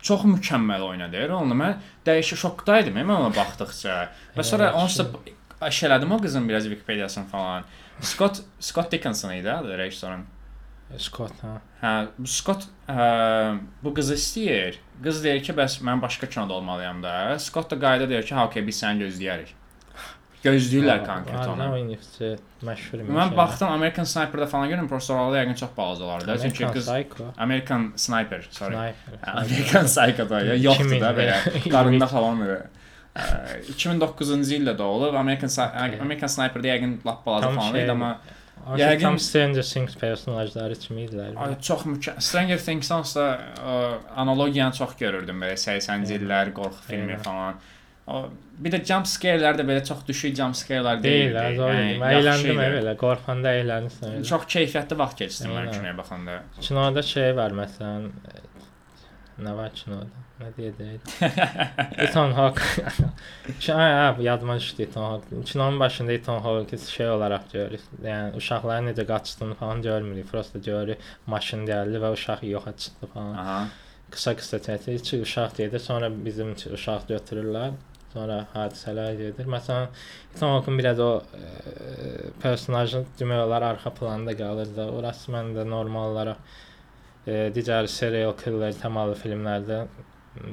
çox mükəmməl oynadı. Onu mən dəyişik şokdaydım mən ona baxdıqca. Və sonra Evet, onsuz da əşələdim o qızın biraz Wikipediyasını falan. Scott Scott Dickinson idi adı rejissorun. Scott ha. Hə, Scott ə, bu qızı istəyir. Qız deyir ki, bəs mən başqa kinoda olmalıyam da. Scott da qayıda deyir ki, okey, biz səni gözləyərik. Gözləyirlər konkret onu. oynayıcı məşhur imiş. Mən baxdım American Sniper-da falan görürəm, professorlar yəqin çox balacalardı. da. Çünki qız Psycho. American Sniper, sorry. Sniper. American Psycho-da ya yoxdur da 2000 belə. Qarında falan belə. Ə, 2009-cu ildə doğulub. American. American Sniper-da yəqin lap balaca falan idi, amma Yəqin Yəqin- tam Stranger Things personajları kimi idilər. ay, çox mükəmməl. Stranger Things-dan da ə, analogiyanı çox görürdüm belə 80-ci Eynən. illər qorxu filmi Eynən. falan. O bir də jump scare-lər də belə çox düşük jump scare-lar Deyil, Mən yaxşı eğləndim idi. elə, qorxanda eğlənirsən elə. Çox keyfiyyətli vaxt keçirdim mən kinoya baxanda. Kinoda şey var məsələn, e, nə? Ethan Hawke. Şey, hə, yadıma düşdü Ethan Hawke. Kinonun başında Ethan Hawke şey olaraq görürük. Yəni uşaqların necə qaçdığını falan görmürük. Prosta görürük maşın gəldi və uşaq yoxa çıxdı falan. Aha. Qısa-qısa çəkir. İki uşaq gedir, sonra bizim uşaq götürürlər. Sonra hadisələr gedir. Məsələn, Ethan Hawke-un biraz o e, personajın demək olar arxa planda qalır da. Orası məndə normal olaraq digər serial killer təmalı filmlərdə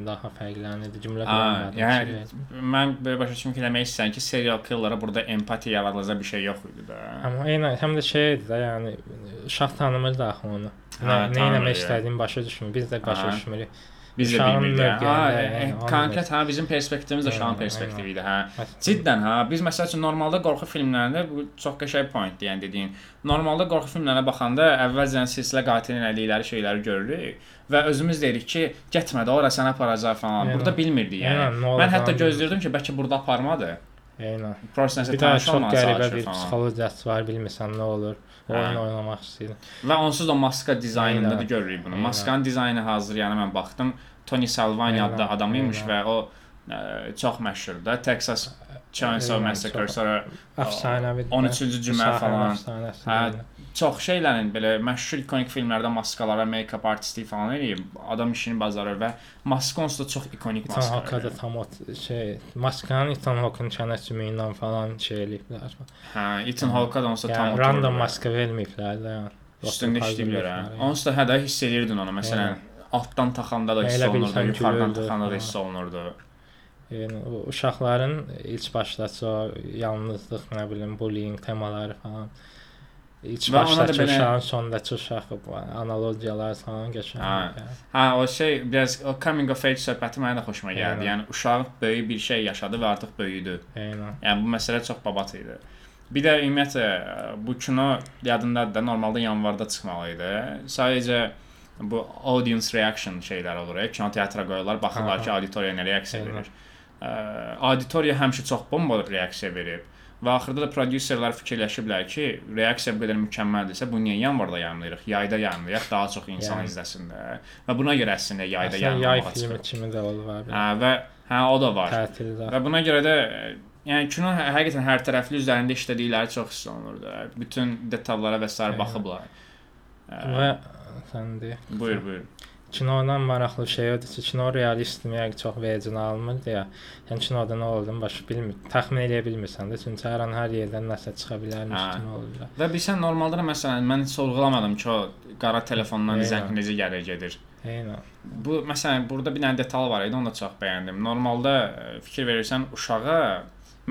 daha fərqlənirdi. Cümlə Aa, quramadım. yəni mən belə başa düşdüm ki, demək istəyirsən ki, serial killer'a burada empatiya yaradılacaq bir şey yox idi də. Amma eynən həm də şey idi də, yəni uşaq tanımırdı axı onu. Nə, Hə, nə etmək yəni. istədiyini başa düşmür. Biz də başa düşmürük. Biz də bilmirdik. Ha, yəni, e, konkret ha bizim perspektivimiz də aynen. perspektivi idi, hə. Ciddən ha, biz məsəl üçün normalda qorxu filmlərində bu çox qəşəng pointdir, yəni dediyin. Normalda qorxu filmlərinə baxanda əvvəlcən silsilə qatilin elədikləri şeyləri görürük və özümüz deyirik ki, getmə də ora sənə aparacaq falan. Burada bilmirdik yəni. Mən hətta gözləyirdim ki, bəlkə burada aparmadı. Eynən. Prosta nəsə Bir daha tanış çox qəribə bir falan. psixologiyası var, bilmirsən nə olur. Hə. Oyun oynamaq istəyir. Və onsuz da maska dizaynında da görürük bunu. Aynen. Maskanın dizaynı hazır, yəni mən baxdım. Tony Salvani adlı adam imiş və o ə, çox məşhurdur da. Texas Chainsaw Massacre sonra Əfsanəvi. 13-cü cümə falan. Hə. Çox şeylərin belə məşhur ikonik filmlərdə maskalara, make-up artistlik falan eləyib. Adam işini bacarır və maska onsuz da çox ikonik maska. Hawke da tam o şey, maskanın Ethan Hawke-un çənəsimindən falan şey eləyiblər. Hə, Ethan Hawke da onsuz da tam Yəni random maska verməyiblər də. Yəni. Üstündə işləyiblər hə. Yəni. Onsuz da hə də hiss edirdin onu. Məsələn, altdan taxanda da hiss olunurdu, yuxarıdan taxanda da falan. hiss olunurdu. Yəni uşaqların ilk başdaçı o yalnızlıq, nə bilim, bullying temaları falan. İlk Və ona da belə- sondakı uşaq bu analogiyalar falan qəşəng. Hə. Hə, o şey biraz o coming of age söhbəti mənə də xoşuma gəldi. Eynən. Yəni uşaq böyük bir şey yaşadı və artıq böyüdü. Eynən. Yəni bu məsələ çox babat idi. Bir də ümumiyyətlə bu kino yadındadır da normalda yanvarda çıxmalı idi. Sadəcə bu audience reaction şeylər olur. Kino teatra qoyurlar, baxırlar Aha. ki, auditoriya nə reaksiya verir. Ə, Auditoriya həmişə çox bomba reaksiya verib. Və axırda da prodüserlər fikirləşiblər ki, reaksiya bu qədər mükəmməldirsə, bunu niyə yanvarda yayımlayırıq? Yayda yayımlayaq, daha çox insan Yəni. izləsin də. Və buna görə əslində yayda Əslində yay kimi də olur. Hə, və hə o da var. Tətildə. Və buna görə də yəni kino hə- həqiqətən hər tərəfli üzərində işlədikləri çox hiss olunur da. Bütün detallara və sair baxıblar. Ə, Və sən de. buyur, buyur. Kinodan maraqlı şey odur ki, kino realistmi yəni çox vecinə alınmır deyə. Yəni kinoda nə olduğunu başa bilmir. Təxmin edə bilmirsən də, çünki hər an hər yerdən nəsə çıxa bilərmiş Hə. kimi olur. Və bilsən normalda da məsələn mən sorğulamadım ki, o qara telefondan zəng necə gəlir gedir. Eynən. Bu məsələn burada bir dənə detal var idi, onu da çox bəyəndim. Normalda e, fikir verirsən uşağa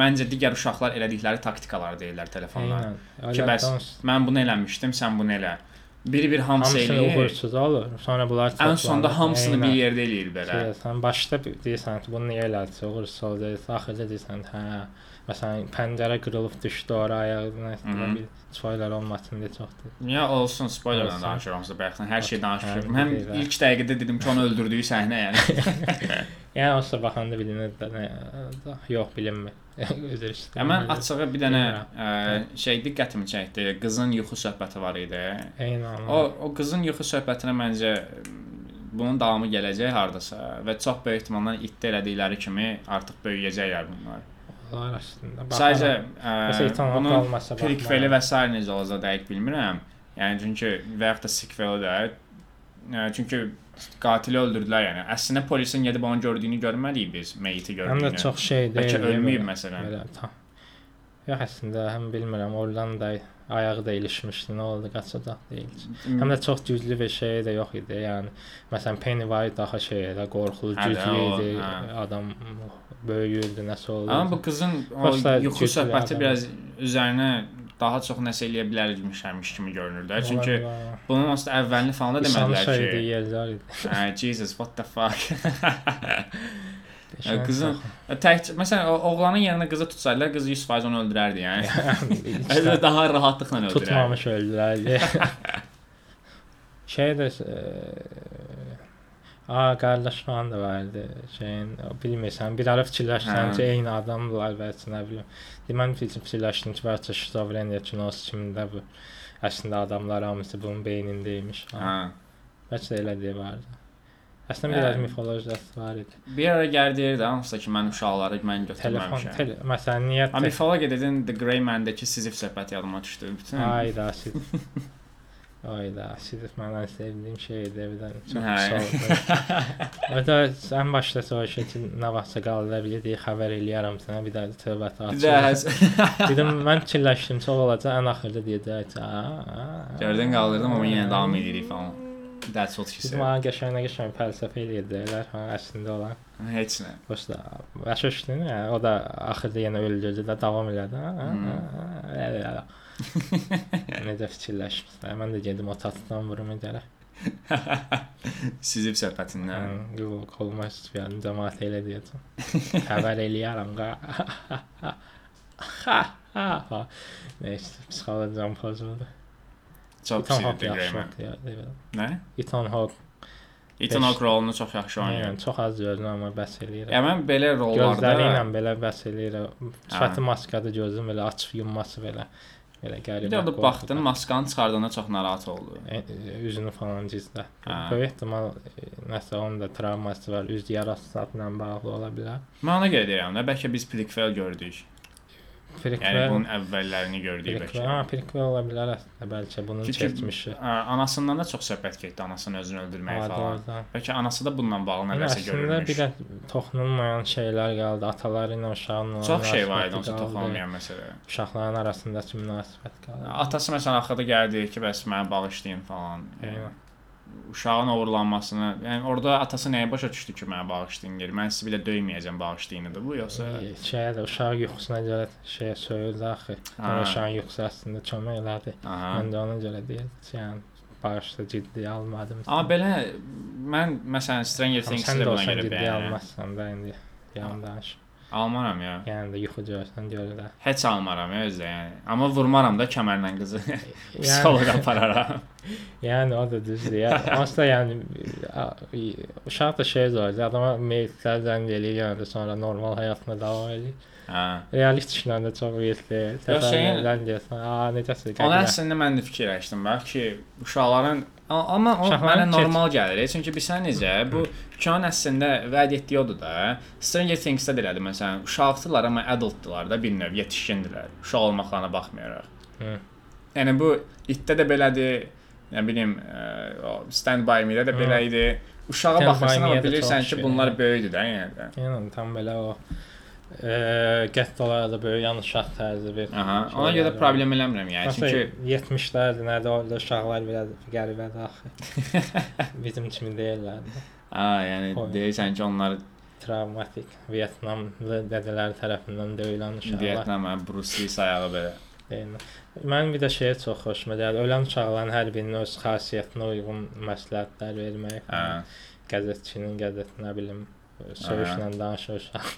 məncə digər uşaqlar elədikləri taktikalar deyirlər telefonda. Eynən. Ki bəs mən bunu eləmişdim, sən bunu elə. biri bir hamısı eləyir. uğursuz olur. Sonra bunlar Ən toplanır. sonda hamısını Eynən. bir yerdə eləyir belə. Şey, sən başda deyirsən ki, bunu niyə elədin? Uğursuz oldu. Axırda deyirsən, hə. Məsələn, pəncərə qırılıb düşdü ora ayağına. Mhm. Bir spoiler olmasın deyə çoxdur. Ya olsun spoilerlə Olsun. danışıram sizə bayaqdan hər şey danışmışam. Hə, deyirlər. ilk dəqiqədə dedim ki, onu öldürdüyü səhnə yəni. Yəni olsa baxanda bilinir də yox bilinmir. Üzr istəyirəm. Ya mən açığı bir dənə ə, şey diqqətimi çəkdi. Qızın yuxu söhbəti var idi. Eynən. O o qızın yuxu söhbətinə məncə bunun davamı gələcək hardasa və çox böyük ehtimalla iddia elədikləri kimi artıq böyüyəcəklər bunlar. Onlar aslında. Sadəcə Məsələn, ə, bunun prequeli və sair necə olacaq dəqiq bilmirəm. Yəni çünki və yaxud da sequeli də ə, çünki qatili öldürdülər yəni. Əslində polisin gedib onu gördüyünü görmədik biz, meyiti Həm də gördüyünü. çox şey deyil. Bəlkə ölməyib məsələn. Belə tam. Yox əslində həm bilmirəm, oradan da ayağı da ilişmişdi, nə oldu, qaçacaq deyil. Həm də çox güclü bir şey də yox idi. Yəni məsələn Pennywise daha şey elə qorxulu, güclü idi. hə. Adam böyüyürdü, nəsə olurdu. Amma bu qızın o yuxu söhbəti biraz üzərinə daha çox nəsə eləyə bilərmişəmiş kimi görünür də. Çünki bunun aslında əvvəlini falan da demədilər şeydi, ki, yerlər idi. hə, Jesus, what the fuck. Qızın-. Tək məsələn oğlanın yerində qızı tutsaydılar, qız 100% onu öldürərdi yəni. Özü daha rahatlıqla öldürərdi. tutmamış öldülər. şey də Aa, qardaş falan da vardı. Şeyin, o bilmirsən, bir ara fikirləşsən Hə. ki, eyni adamdılar bəlkə nə bilim. Demən fikirləşdim ki, bəlkə şizofreniya kinosu kimdə bu. Əslində adamlar hamısı bunun beynindəymiş. Hə. Bəlkə də elə deyə vardı. Əslində Hə. biraz mifologiyası var idi. Bir ara gəl deyirdi hansısa ki, mən uşaqları mən Telefon, götürməmişəm. tele, məsələn, niyə Amma mifologiya dedin The Grey Man-dakı Sizif söhbəti yadıma düşdü. Bütün Ayda siz. Ayda siz məndən sevdiyim şeydir bir dənə. Çox Hə. sağ olun. Orada ən başda soruşur ki, nə vaxtsa qala bilər deyə xəbər eləyərəm sənə bir də söhbət açılır. Dedim mən fikirləşdim çox olacaq ən axırda deyəcək. Gördün qaldırdım amma yenə davam edirik falan. That's what she said. mənə qəşəng qəşəng fəlsəfə eləyirlər, ha, əslində olan. Heç nə. Başda başışdın, hə, o da axırda yenə öldürdü də davam elədi. Ha, elə. Necə fikirləşmişsən? Mən də gedim o tatdan vurum gələ. Sizif söhbətindən. Yox, koluma istəyirəm, cəmaət elə deyəcəm. Xəbər eləyərəm qa. Nəysə, psixologiyam pozuldu. Çox Ethan pis Hawke idi yaxşı Grey Man. oxuyur. Nə? Ethan Hawke. Ethan Hawke rolunu çox yaxşı oynayır. Yəni çox az görürəm amma bəs eləyir. Ya mən belə rollarda Gözləri ilə belə bəs eləyir. Sifəti maskadır, gözüm belə açıq yumması belə. Bir qəribə. də orada qorxu. baxdın, maskanı çıxardanda çox narahat oldu. E, üzünü falan. Hə. Böyük ehtimal e, nəsə onun da travması var, üz yarası ilə bağlı ola bilər. Mən ona görə deyirəm də, bəlkə biz prequel gördük. Yəni Prequel, bunun əvvəllərini gördük prequel, bəlkə. ha, prequel ola bilər əslində, bəlkə bunun Çünki- keçmişi. Ə, Anasından da çox söhbət getdi, anasını özünü öldürməyə Adi falan. orada. Bəlkə anası da bununla bağlı Yəni nələrsə əslində görürmüş. bir də toxunulmayan şeylər qaldı. Ataları ilə uşağın Çox şey var idi onsuz toxunulmayan məsələ. Uşaqların arasındakı münasibət qaldı. Atası məsələn axırda gəldi ki, bəs məni bağışlayın falan. Yəni. Uşağın oğurlanmasını, yəni orada atası nəyə başa düşdü ki, mənə bağışlayın deyir. Mən sizi də döyməyəcəm bağışlayın bu yoxsa Şeyə də uşaq yuxusuna görə şeyə söyüldü axı. Uşağın yuxusu əslində kömək elədi. Mən də ona görə deyil. Yəni bağışla ciddiyə almadım. Amma belə mən məsələn Stranger Things-i də buna görə bəyənirəm. almazsan da indi. Yalan danış. Almaram ya. Yəni də yuxu görsən görə də. Heç almaram ya özdə yəni. Amma vurmaram da kəmərlə qızı. Psixoloqa apararam. yəni o da düzdür. Yəni onsuz da yəni uşaq da şey zor. Adama meyitlər zəng eləyir, yəni sonra normal həyatına davam edir. Hə. Realist işlərdə çox şeyin- Səfərlərdən deyirsən, a necəsə Ona əslində mən də fikirləşdim bax ki, uşaqların amma o mənə normal gəlir. Çünki bilirsən necə, bu Khan əslində vəd etdiyi odur da. Stranger Things-də də elədi məsələn, uşaqdılar amma adultdular da bir növ yetişkindilər. Uşaq olmaqlarına baxmayaraq. Hı. Yəni bu itdə də belədir. Nə bilim, o Stand by Me-də də Hı. belə idi. Uşağa baxırsan amma bilirsən ki, bunlar hə. böyükdür də yəni. Yəni tam belə o eee gettolarda böyük yanlış uşaq tərzi bir. Aha, ona görə problem eləmirəm yəni. Çünki Çünki 70-lərdə nədə orada uşaqlar biraz qəribədir axı. Bizim kimi deyirlər. ha, yəni Oy. deyirsən ki, onlar Travmatik Vyetnamlı dədələr tərəfindən döyülən uşaqlar. Vietnam, hə, Bruce Lee sayağı belə. Deyil. Mən bir də şeyə çox xoşuma gəlir. Ölən uşaqların hər birinin öz xasiyyətinə uyğun məsləhətlər vermək. Hə. Qəzetçinin qəzet nə bilim söyüşlə danışır uşaq.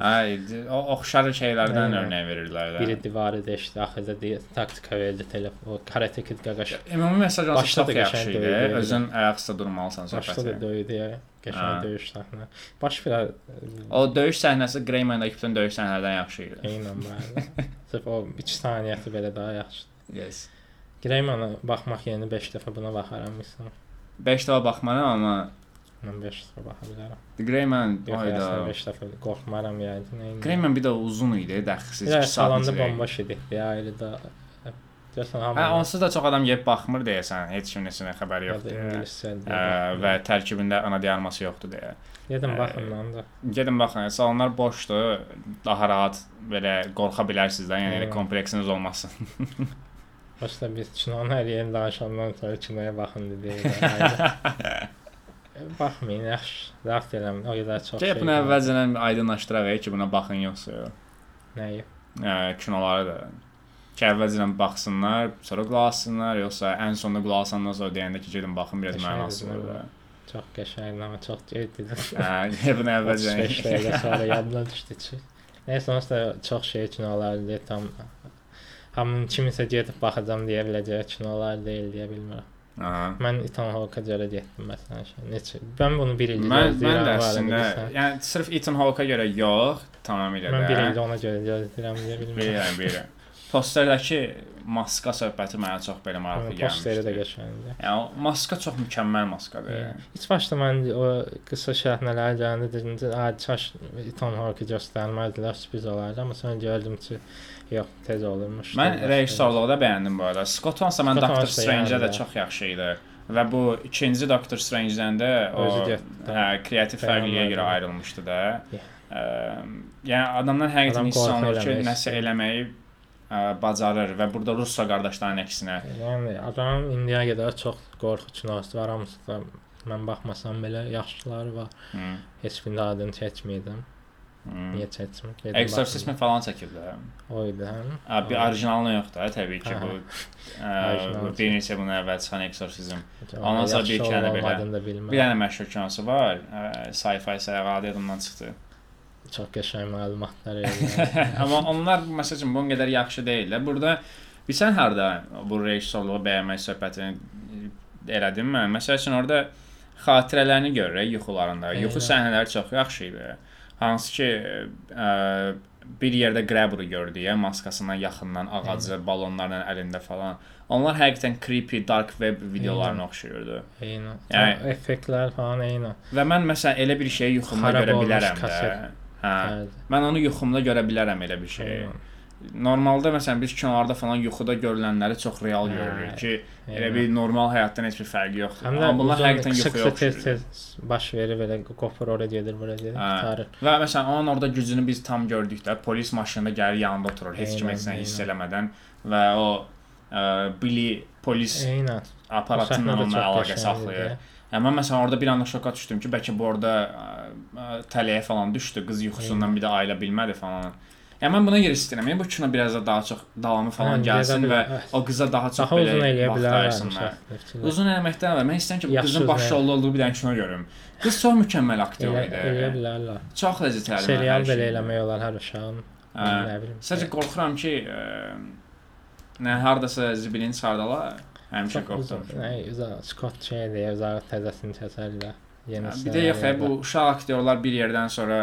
Ay, o oxşar şeylərdən örnək verirlər də. Biri divarı deşdi, axırda taktika verdi telefon. Karate Kid qaqaş. Ümumi mesaj çox da yaxşı idi. Özün ayaq üstə durmalısan Başda da. Hə. Qəşəng döyüş səhnə. Baş bir O döyüş səhnəsi Greyman-dakı bütün döyüş səhnələrdən yaxşı idi. eynən var. Sırf o 2 saniyəsi belə daha yaxşı. Yes. Girəymana baxmaq yeni 5 dəfə buna baxaram misal. 5 dəfə baxmaram, amma Mən 5 dəfə baxa bilərəm. Greyman ayda. əslində 5 dəfə qorxmaram yəni. Nəyin? Greyman bir də uzun idi, dəxsiz. Bir də iki saat salonda bomboş idi. Ya elə də Görsən hamı Hə, onsuz da çox adam gəlib baxmır deyəsən, heç kimin neçə xəbəri da yoxdur. ingiliscə. Və tərkibində ana diarması yoxdur deyə. Dedim Ə, baxın mən də. Gedin baxın, salonlar boşdur. Daha rahat belə qorxa bilərsiniz də, yəni elə kompleksiniz olmasın. Başda biz kinonun hər yerini danışandan sonra kinoya baxın dedik. Baxmayın, yaxşı. Vaxt eləmin. O qədər çox Gəl bunu əvvəlcədən aydınlaşdıraq ki, buna baxın yoxsa yox. Nəyi? Ə, kinoları da. Ki əvvəlcədən baxsınlar, sonra qulaq assınlar, yoxsa ən sonda qulaq asandan sonra deyəndə ki, gedin baxın biraz mənası var. Çox qəşəng, amma çox ciddi. Hə, bunu 35 əvvəlcədən. dəqiqə sonra yadına düşdü ki. Nəysə onsuz da çox şey kinolar deyil, tam hamının kiminsə gedib baxacam deyə biləcəyi kinolar deyil deyə bilmirəm. Aha. Mən Ethan Hawke-a görə getdim məsələn. Neçə? Mən bunu 1 il Mən mən gözləyirəm də var əslində, yəni sırf Ethan Hawke-a görə yox, tamamilə Mən də. 1 il ona görə gözləyirəm deyə bilmirəm. Bilirəm, bilirəm. Posterdəki maska söhbəti mənə çox belə maraqlı Yəni, Posteri də gəlmişdi. qəşəngdir. Yəni maska çox mükəmməl maskadır. Yəni, İlk başda mən o qısa şərhnələr gələndə dedim ki, "A, çaş Ethan Hawke göstərməzdilər, sürpriz olardı." Amma sonra gördüm ki, yox, tez olurmuş. Mən rejissorluğu da bəyəndim bu arada. Scott Hansa mən Doctor yəni də çox yaxşı idi. Və bu ikinci Doctor Strange-dən də o hə, kreativ fərqliyə görə ayrılmışdı da. Yeah. Ə, yəni adamdan həqiqətən hiss olunur ki, nəsə eləməyi bacarır və burada Russo qardaşların əksinə. Yəni adam indiyə qədər çox qorxu kinosu var, hamısı mən baxmasam belə yaxşıları var. Hı. Heç birində adını çəkmədim. hı. Niyə çəkmir? Exorcism falan baxım. O idi həm. Ə, bir orijinalını yox da, təbii ki, Hə, bu ə, bir neçə bundan əvvəl çıxan Exorcism. Ondan sonra bir dənə belə. Bir dənə məşhur kinosu var, sci-fi səyahət yadımdan çıxdı. Çox qəşəng məlumatlar. Amma onlar məsəl üçün bunun qədər yaxşı deyillər. Burada bilsən harda bu rejissorluğu bəyənmək söhbətini elədim mən. Məsəl üçün orada xatirələrini görürək yuxularında. Yuxu Eynən. səhnələri çox yaxşı idi. Hansı ki ə, bir yerdə Grabber gördük, ya maskasından yaxından ağacı, balonlarla əlində falan. Onlar həqiqətən creepy dark web videolarına oxşayırdı. Eynən. Yəni- effektlər falan eynən. Və mən məsələn elə bir şeyi yuxumda görə bilərəm də. kaset. Hə. Bəli. Mən onu yuxumda görə bilərəm elə bir şey. Eynən. Normalda məsələn biz kinolarda falan yuxuda görülənləri çox real Hə, görürük ki, elə eynən. bir normal həyatdan heç bir fərqi yoxdur. Həm də Amma bunlar həqiqətən yuxuya oxşayır. baş verir belə qopur ora gedir, bura gedir, Hə. qurtarır. Və məsələn onun orada gücünü biz tam gördük də, polis maşınında gəlir yanında oturur, heç kim heç nə hiss eləmədən və o ə, Billy polis Eynən. aparatı ilə onunla əlaqə saxlayır. Yəni mən məsələn orada bir anda şoka düşdüm ki, bəlkə bu orada tələyə falan düşdü, qız yuxusundan bir də ayıla bilmədi falan. Yəni mən buna görə istəyirəm. Yəni bu kino biraz da daha çox davamı falan Hə, gəlsin və bilər. o qıza daha çox uzun belə eləyə vaxt bilərlər. Uzun Uzun eləməkdən əvvəl mən istəyirəm ki, bu qızın uzun başrolda olduğu bir dənə kino görüm. Qız çox mükəmməl aktyor elə, eləyə idi. bilərlər. Çox ləzzət elədim. mən Serial belə eləmək olar hər uşağın. Hə. Nə bilim. Sadəcə qorxuram ki, nə hardasa zibilini çıxardalar. Həmişə Çox qorxuram. uzun. Nə, uza Scott şey deyə uzağı təzəsini kəsərlər. Yeni Hə, Bir də yox, hə, bu uşaq aktyorlar bir yerdən sonra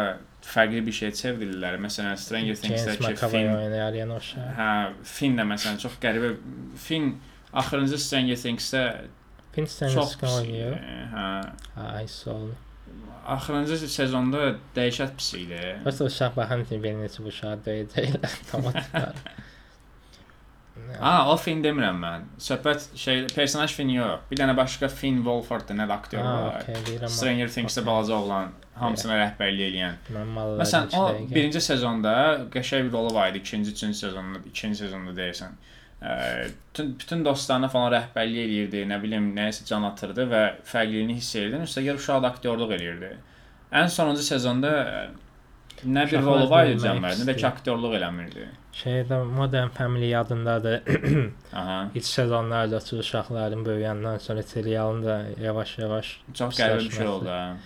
fərqli bir şey çevrilirlər. Məsələn, Stranger Things-dəki film oynayar yəni o şey. Hə, Finn də məsələn çox qəribə Finn axırıncı Stranger Things-də çox Stanley pis oynayır. idi. Hə. Ay sol. Axırıncı sezonda dəhşət pis idi. Bəs o uşaq baxan kimi bir neçə bu uşaq döyəcəklər. Tomatlar. Ha, o Finn demirəm mən. Söhbət şey personaj Finn yox. Bir dənə başqa Finn Wolfhard nə aktyor var. deyirəm. Stranger Things-də balaca oğlan hamısına rəhbərlik mallar. Məsələn, o birinci sezonda qəşəng bir rolu var idi, ikinci, üçüncü sezonda, ikinci sezonda deyirsən. Ə, bütün bütün dostlarına falan rəhbərlik eləyirdi, nə bilim, nəyisə can atırdı və fərqliliyini hiss edirdin. Üstəgəl uşaq da aktyorluq eləyirdi. Ən sonuncu sezonda Nə bir rolu var idi bilmək cəmlər, nə də ki aktyorluq eləmirdi. Şeydə Modern Family yadındadır. Aha. İlk sezonlarda uşaqların böyüyəndən sonra serialın da yavaş-yavaş Çox qəribə bir şey oldu. ha.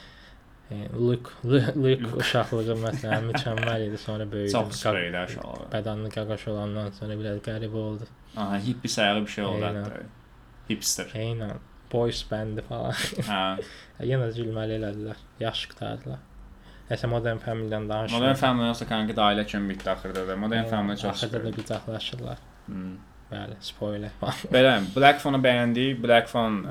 e, Luke Luke, uşaqlığı məsələn mükəmməl idi, sonra böyüdü. Çox spreydə aşağı. Bədənli qaqaş olandan sonra biraz qəribə oldu. Aha, hippi sayağı bir şey oldu hətta. Hipster. Eynən boys band falan. Hə. Yenə də gülməli elədilər. Yaxşı qutardılar. Nəsə Modern Family-dən danışırıq. Modern Family yoxsa kanka da ailə kimi bitdi axırda da. Modern Family çox Axırda da qucaqlaşırlar. Hmm. Bəli, spoiler. Belə, Black Phone-u bəyəndik. Black Phone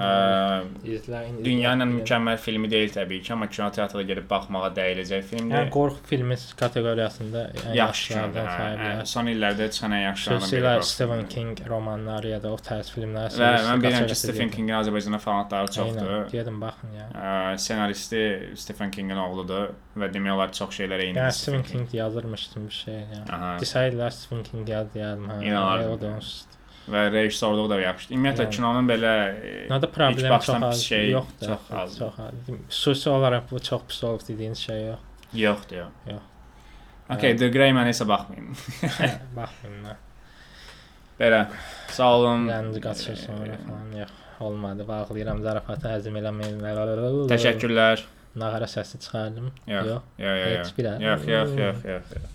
dünyanın mükəmməl filmi deyil təbii ki, amma kinoteatra gedib baxmağa dəyiləcək filmdir. Yəni qorxu filmi kateqoriyasında yaxşılardan sayı bilər. Son illərdə çıxan ən yaxşılardan biri. Xüsusilə Stephen. King romanları ya da o tərz filmlər. Və mən bilirəm ki, Stephen Kingin Azərbaycanda fanatları çoxdur. Gedin baxın ya. Ə, Senaristi Stephen Kingin oğludur və demək olar çox şeylər eynidir. Yəni Stephen King yazırmışdım bir şey. Desaydılar Stephen King yazdım. Ha, İnanardım. o da onsuz. Və rejissorluğu da yaxşıdır. Ümumiyyətlə Yəni. kinonun belə e, Nədə ilk problem çox az şey yoxdur. çox az. Çox az. Xüsusi olaraq bu çox pis olub dediyiniz şey yox. yoxdur. Yox. Yox. Okay, The Grey Man isə baxmayın. Baxmayın. da. Belə. Sağ olun. Rənci qaçır sonra falan yox. Olmadı. Bağlayıram zarafatı həzm eləməyin. Təşəkkürlər. Nağara səsi çıxardım. Yox. Yox. Yox, yox. Heç bir yox, yox, yox. yox.